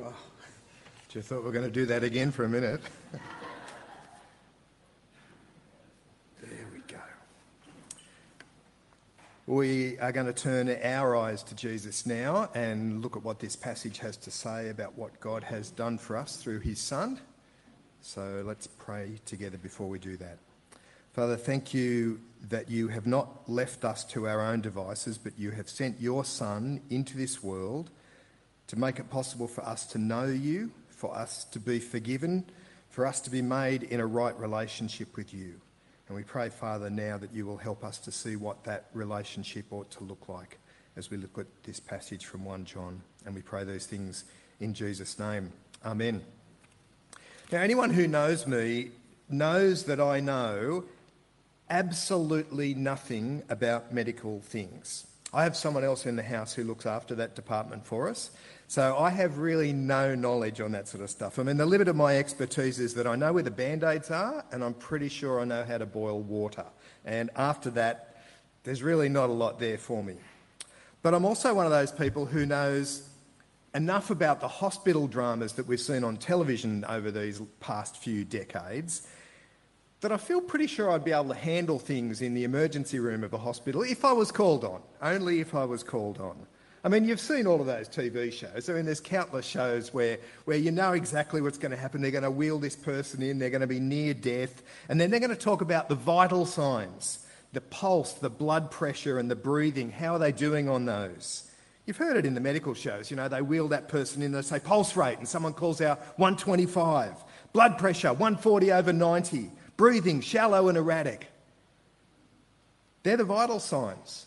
Oh, just thought we were going to do that again for a minute. there we go. We are going to turn our eyes to Jesus now and look at what this passage has to say about what God has done for us through his Son. So let's pray together before we do that. Father, thank you that you have not left us to our own devices, but you have sent your Son into this world to make it possible for us to know you, for us to be forgiven, for us to be made in a right relationship with you. And we pray, Father, now that you will help us to see what that relationship ought to look like as we look at this passage from 1 John. And we pray those things in Jesus' name. Amen. Now, anyone who knows me knows that I know absolutely nothing about medical things. I have someone else in the house who looks after that department for us. So I have really no knowledge on that sort of stuff. I mean, the limit of my expertise is that I know where the band aids are, and I'm pretty sure I know how to boil water. And after that, there's really not a lot there for me. But I'm also one of those people who knows enough about the hospital dramas that we've seen on television over these past few decades that I feel pretty sure I'd be able to handle things in the emergency room of a hospital if I was called on, only if I was called on. I mean, you've seen all of those TV shows. I mean, there's countless shows where, where you know exactly what's going to happen. They're going to wheel this person in, they're going to be near death, and then they're going to talk about the vital signs the pulse, the blood pressure, and the breathing. How are they doing on those? You've heard it in the medical shows. You know, they wheel that person in, they say pulse rate, and someone calls out 125, blood pressure 140 over 90, breathing shallow and erratic. They're the vital signs.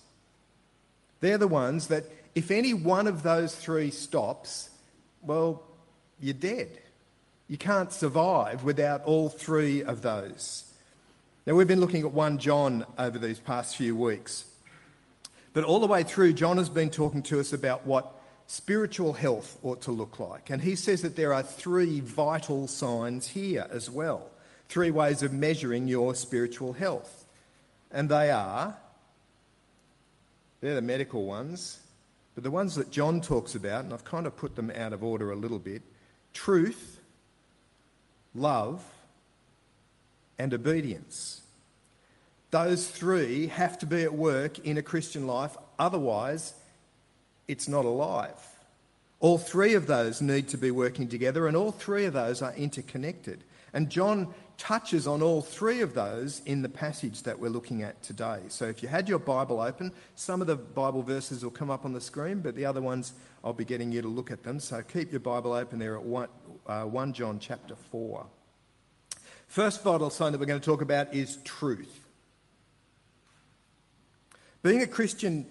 They're the ones that, if any one of those three stops, well, you're dead. You can't survive without all three of those. Now, we've been looking at 1 John over these past few weeks. But all the way through, John has been talking to us about what spiritual health ought to look like. And he says that there are three vital signs here as well three ways of measuring your spiritual health. And they are they're the medical ones, but the ones that John talks about, and I've kind of put them out of order a little bit truth, love, and obedience. Those three have to be at work in a Christian life, otherwise, it's not alive. All three of those need to be working together, and all three of those are interconnected. And John touches on all three of those in the passage that we're looking at today. So if you had your Bible open, some of the Bible verses will come up on the screen, but the other ones I'll be getting you to look at them. So keep your Bible open there at 1, uh, 1 John chapter 4. First vital sign that we're going to talk about is truth. Being a Christian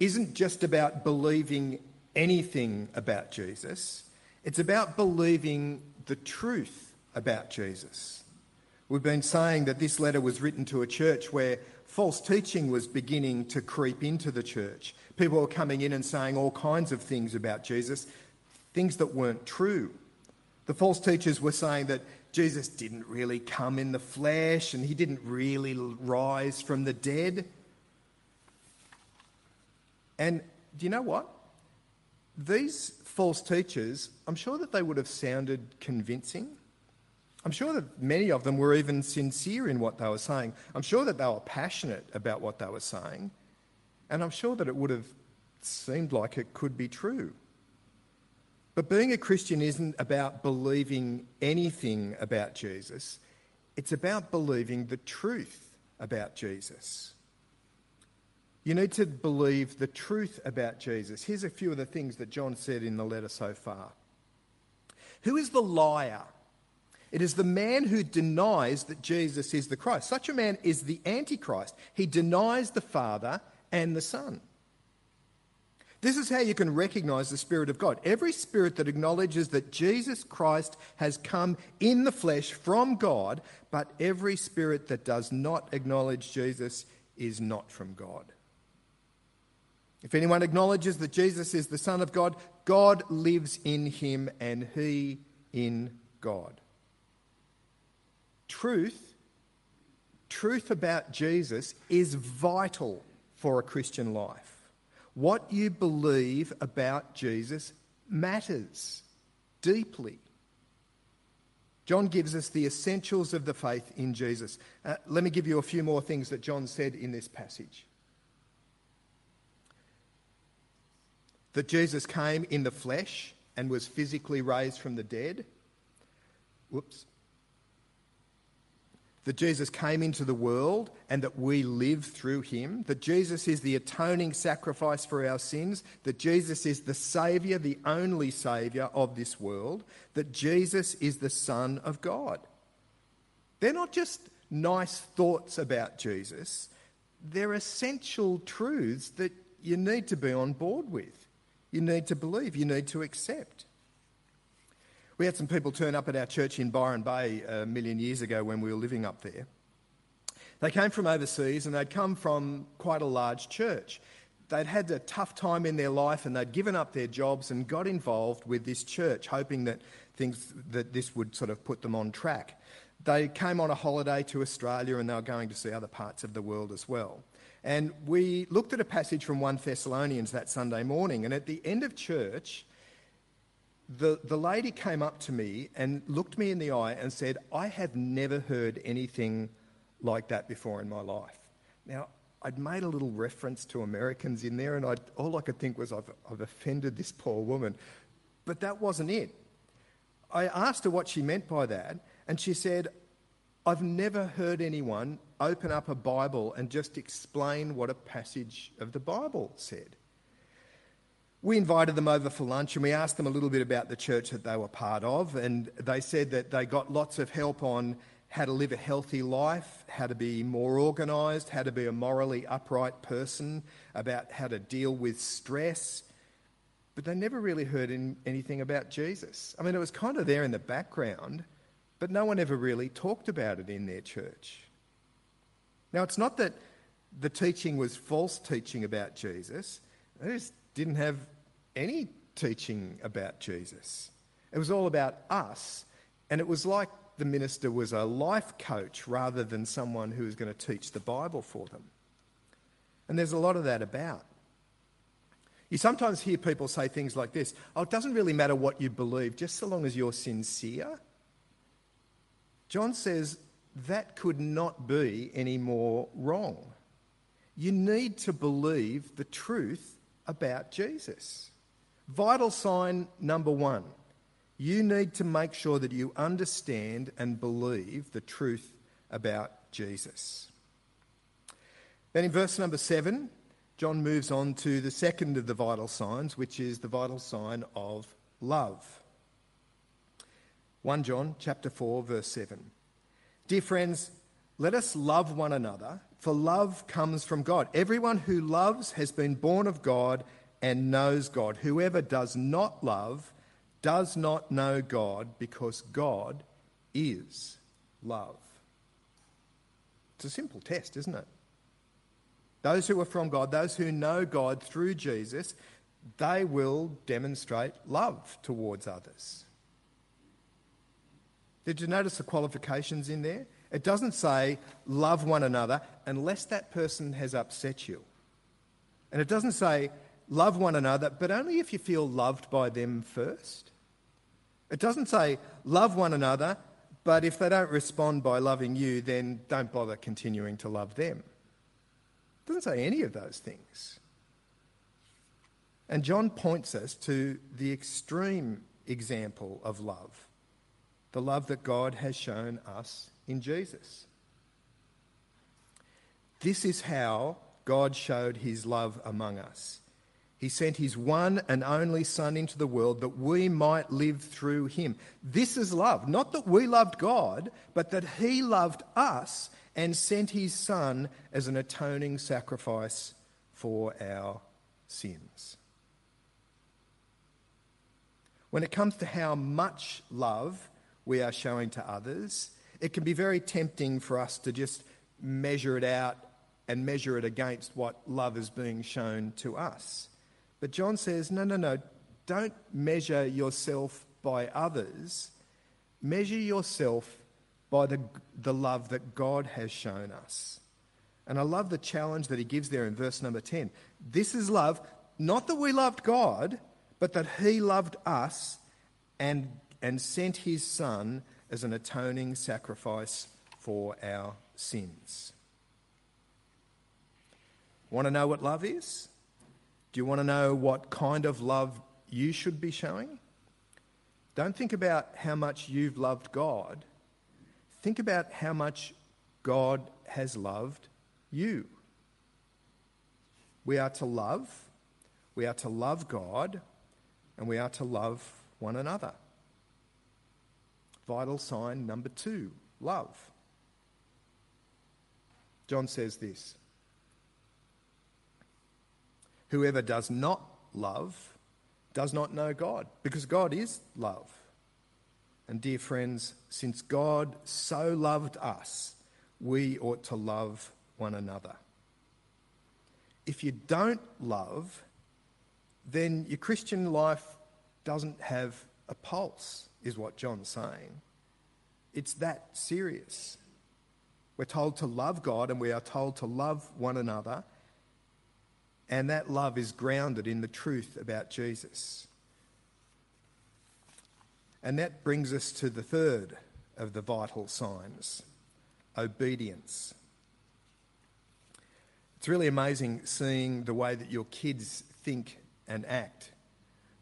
isn't just about believing anything about Jesus, it's about believing the truth about Jesus. We've been saying that this letter was written to a church where false teaching was beginning to creep into the church. People were coming in and saying all kinds of things about Jesus, things that weren't true. The false teachers were saying that Jesus didn't really come in the flesh and he didn't really rise from the dead. And do you know what? These false teachers, I'm sure that they would have sounded convincing. I'm sure that many of them were even sincere in what they were saying. I'm sure that they were passionate about what they were saying. And I'm sure that it would have seemed like it could be true. But being a Christian isn't about believing anything about Jesus, it's about believing the truth about Jesus. You need to believe the truth about Jesus. Here's a few of the things that John said in the letter so far. Who is the liar? It is the man who denies that Jesus is the Christ. Such a man is the Antichrist. He denies the Father and the Son. This is how you can recognize the Spirit of God. Every spirit that acknowledges that Jesus Christ has come in the flesh from God, but every spirit that does not acknowledge Jesus is not from God. If anyone acknowledges that Jesus is the Son of God, God lives in him and he in God truth, truth about Jesus is vital for a Christian life. What you believe about Jesus matters. deeply. John gives us the essentials of the faith in Jesus. Uh, let me give you a few more things that John said in this passage. That Jesus came in the flesh and was physically raised from the dead. Whoops that Jesus came into the world and that we live through him, that Jesus is the atoning sacrifice for our sins, that Jesus is the Saviour, the only Saviour of this world, that Jesus is the Son of God. They're not just nice thoughts about Jesus, they're essential truths that you need to be on board with. You need to believe, you need to accept. We had some people turn up at our church in Byron Bay a million years ago when we were living up there. They came from overseas and they'd come from quite a large church. They'd had a tough time in their life and they'd given up their jobs and got involved with this church, hoping that things that this would sort of put them on track. They came on a holiday to Australia and they were going to see other parts of the world as well. And we looked at a passage from 1 Thessalonians that Sunday morning, and at the end of church, the, the lady came up to me and looked me in the eye and said, I have never heard anything like that before in my life. Now, I'd made a little reference to Americans in there, and I'd, all I could think was, I've, I've offended this poor woman. But that wasn't it. I asked her what she meant by that, and she said, I've never heard anyone open up a Bible and just explain what a passage of the Bible said we invited them over for lunch and we asked them a little bit about the church that they were part of. And they said that they got lots of help on how to live a healthy life, how to be more organised, how to be a morally upright person, about how to deal with stress. But they never really heard anything about Jesus. I mean, it was kind of there in the background, but no one ever really talked about it in their church. Now, it's not that the teaching was false teaching about Jesus. They just didn't have any teaching about Jesus. It was all about us, and it was like the minister was a life coach rather than someone who was going to teach the Bible for them. And there's a lot of that about. You sometimes hear people say things like this Oh, it doesn't really matter what you believe, just so long as you're sincere. John says that could not be any more wrong. You need to believe the truth about Jesus. Vital sign number one you need to make sure that you understand and believe the truth about Jesus. Then in verse number seven, John moves on to the second of the vital signs, which is the vital sign of love. 1 John chapter 4 verse 7. Dear friends, let us love one another for love comes from God. Everyone who loves has been born of God and knows God. Whoever does not love does not know God because God is love. It's a simple test, isn't it? Those who are from God, those who know God through Jesus, they will demonstrate love towards others. Did you notice the qualifications in there? It doesn't say love one another unless that person has upset you. And it doesn't say love one another, but only if you feel loved by them first. It doesn't say love one another, but if they don't respond by loving you, then don't bother continuing to love them. It doesn't say any of those things. And John points us to the extreme example of love the love that God has shown us in Jesus. This is how God showed his love among us. He sent his one and only Son into the world that we might live through him. This is love. Not that we loved God, but that he loved us and sent his Son as an atoning sacrifice for our sins. When it comes to how much love we are showing to others, it can be very tempting for us to just measure it out and measure it against what love is being shown to us. But John says, no, no, no, don't measure yourself by others. Measure yourself by the, the love that God has shown us. And I love the challenge that he gives there in verse number 10. This is love, not that we loved God, but that he loved us and, and sent his Son as an atoning sacrifice for our sins. Want to know what love is? Do you want to know what kind of love you should be showing? Don't think about how much you've loved God. Think about how much God has loved you. We are to love, we are to love God, and we are to love one another. Vital sign number two love. John says this Whoever does not love does not know God, because God is love. And dear friends, since God so loved us, we ought to love one another. If you don't love, then your Christian life doesn't have a pulse, is what John's saying. It's that serious. We're told to love God and we are told to love one another and that love is grounded in the truth about Jesus. And that brings us to the third of the vital signs obedience. It's really amazing seeing the way that your kids think and act.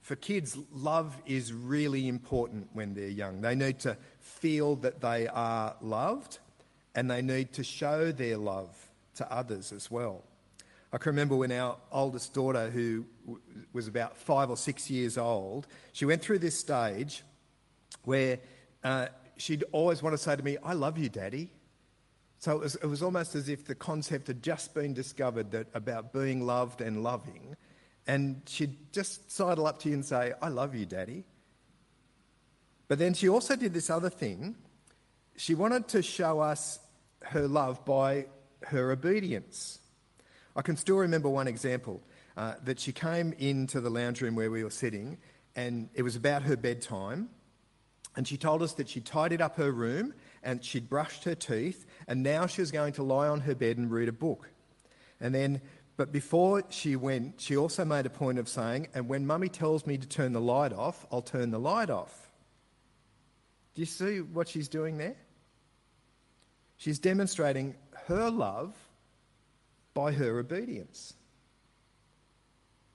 For kids, love is really important when they're young. They need to feel that they are loved and they need to show their love to others as well. I can remember when our oldest daughter, who was about five or six years old, she went through this stage where uh, she'd always want to say to me, I love you, Daddy. So it was, it was almost as if the concept had just been discovered that about being loved and loving. And she'd just sidle up to you and say, I love you, Daddy. But then she also did this other thing. She wanted to show us her love by her obedience. I can still remember one example uh, that she came into the lounge room where we were sitting, and it was about her bedtime. And she told us that she'd tidied up her room and she'd brushed her teeth, and now she was going to lie on her bed and read a book. And then, but before she went, she also made a point of saying, And when mummy tells me to turn the light off, I'll turn the light off. Do you see what she's doing there? She's demonstrating her love by her obedience.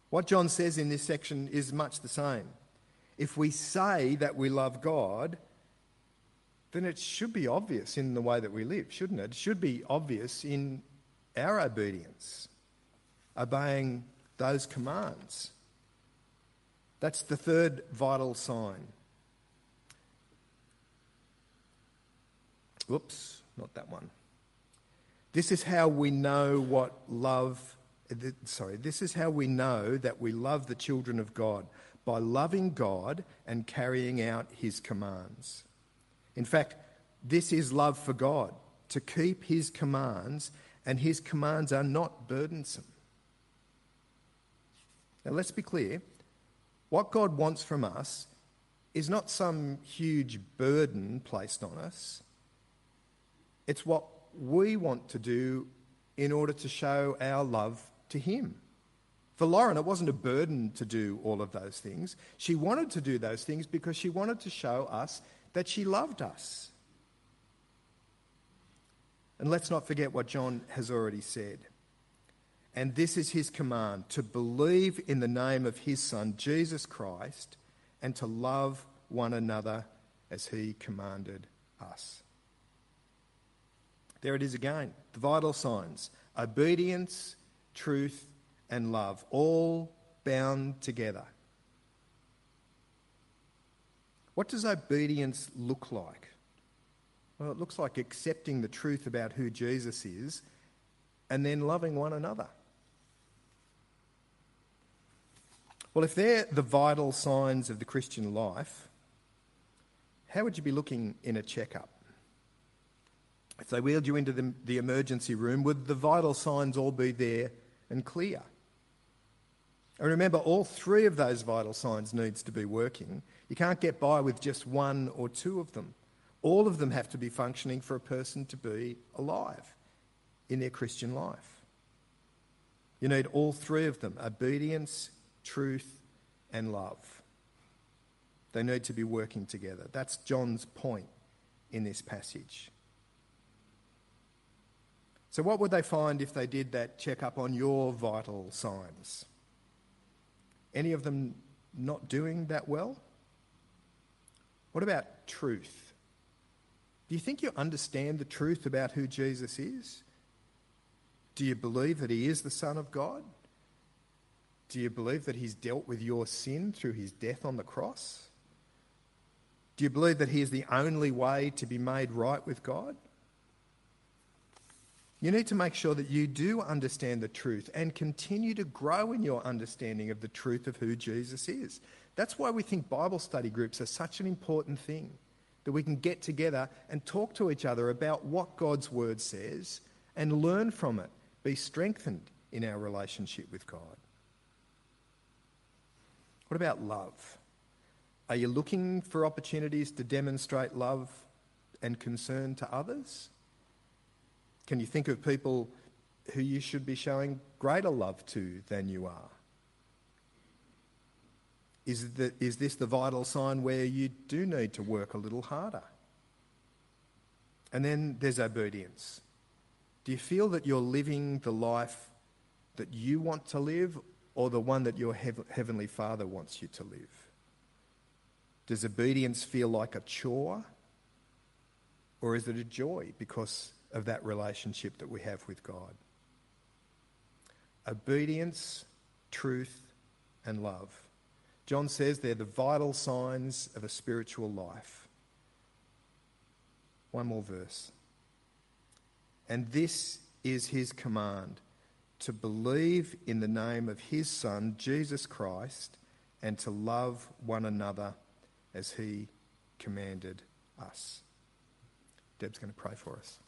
What John says in this section is much the same. If we say that we love God, then it should be obvious in the way that we live, shouldn't it? It should be obvious in our obedience, obeying those commands. That's the third vital sign. Whoops, not that one. This is how we know what love, sorry, this is how we know that we love the children of God by loving God and carrying out his commands. In fact, this is love for God, to keep his commands, and his commands are not burdensome. Now, let's be clear what God wants from us is not some huge burden placed on us, it's what we want to do in order to show our love to Him. For Lauren, it wasn't a burden to do all of those things. She wanted to do those things because she wanted to show us that she loved us. And let's not forget what John has already said. And this is his command to believe in the name of his Son, Jesus Christ, and to love one another as he commanded us. There it is again. The vital signs obedience, truth, and love, all bound together. What does obedience look like? Well, it looks like accepting the truth about who Jesus is and then loving one another. Well, if they're the vital signs of the Christian life, how would you be looking in a checkup? If they wheeled you into the, the emergency room, would the vital signs all be there and clear? And remember, all three of those vital signs needs to be working. You can't get by with just one or two of them. All of them have to be functioning for a person to be alive in their Christian life. You need all three of them obedience, truth, and love. They need to be working together. That's John's point in this passage. So, what would they find if they did that checkup on your vital signs? Any of them not doing that well? What about truth? Do you think you understand the truth about who Jesus is? Do you believe that he is the Son of God? Do you believe that he's dealt with your sin through his death on the cross? Do you believe that he is the only way to be made right with God? You need to make sure that you do understand the truth and continue to grow in your understanding of the truth of who Jesus is. That's why we think Bible study groups are such an important thing, that we can get together and talk to each other about what God's word says and learn from it, be strengthened in our relationship with God. What about love? Are you looking for opportunities to demonstrate love and concern to others? Can you think of people who you should be showing greater love to than you are? Is, the, is this the vital sign where you do need to work a little harder? And then there's obedience. Do you feel that you're living the life that you want to live or the one that your hev- Heavenly Father wants you to live? Does obedience feel like a chore? Or is it a joy because of that relationship that we have with God. Obedience, truth, and love. John says they're the vital signs of a spiritual life. One more verse. And this is his command to believe in the name of his Son, Jesus Christ, and to love one another as he commanded us. Deb's going to pray for us.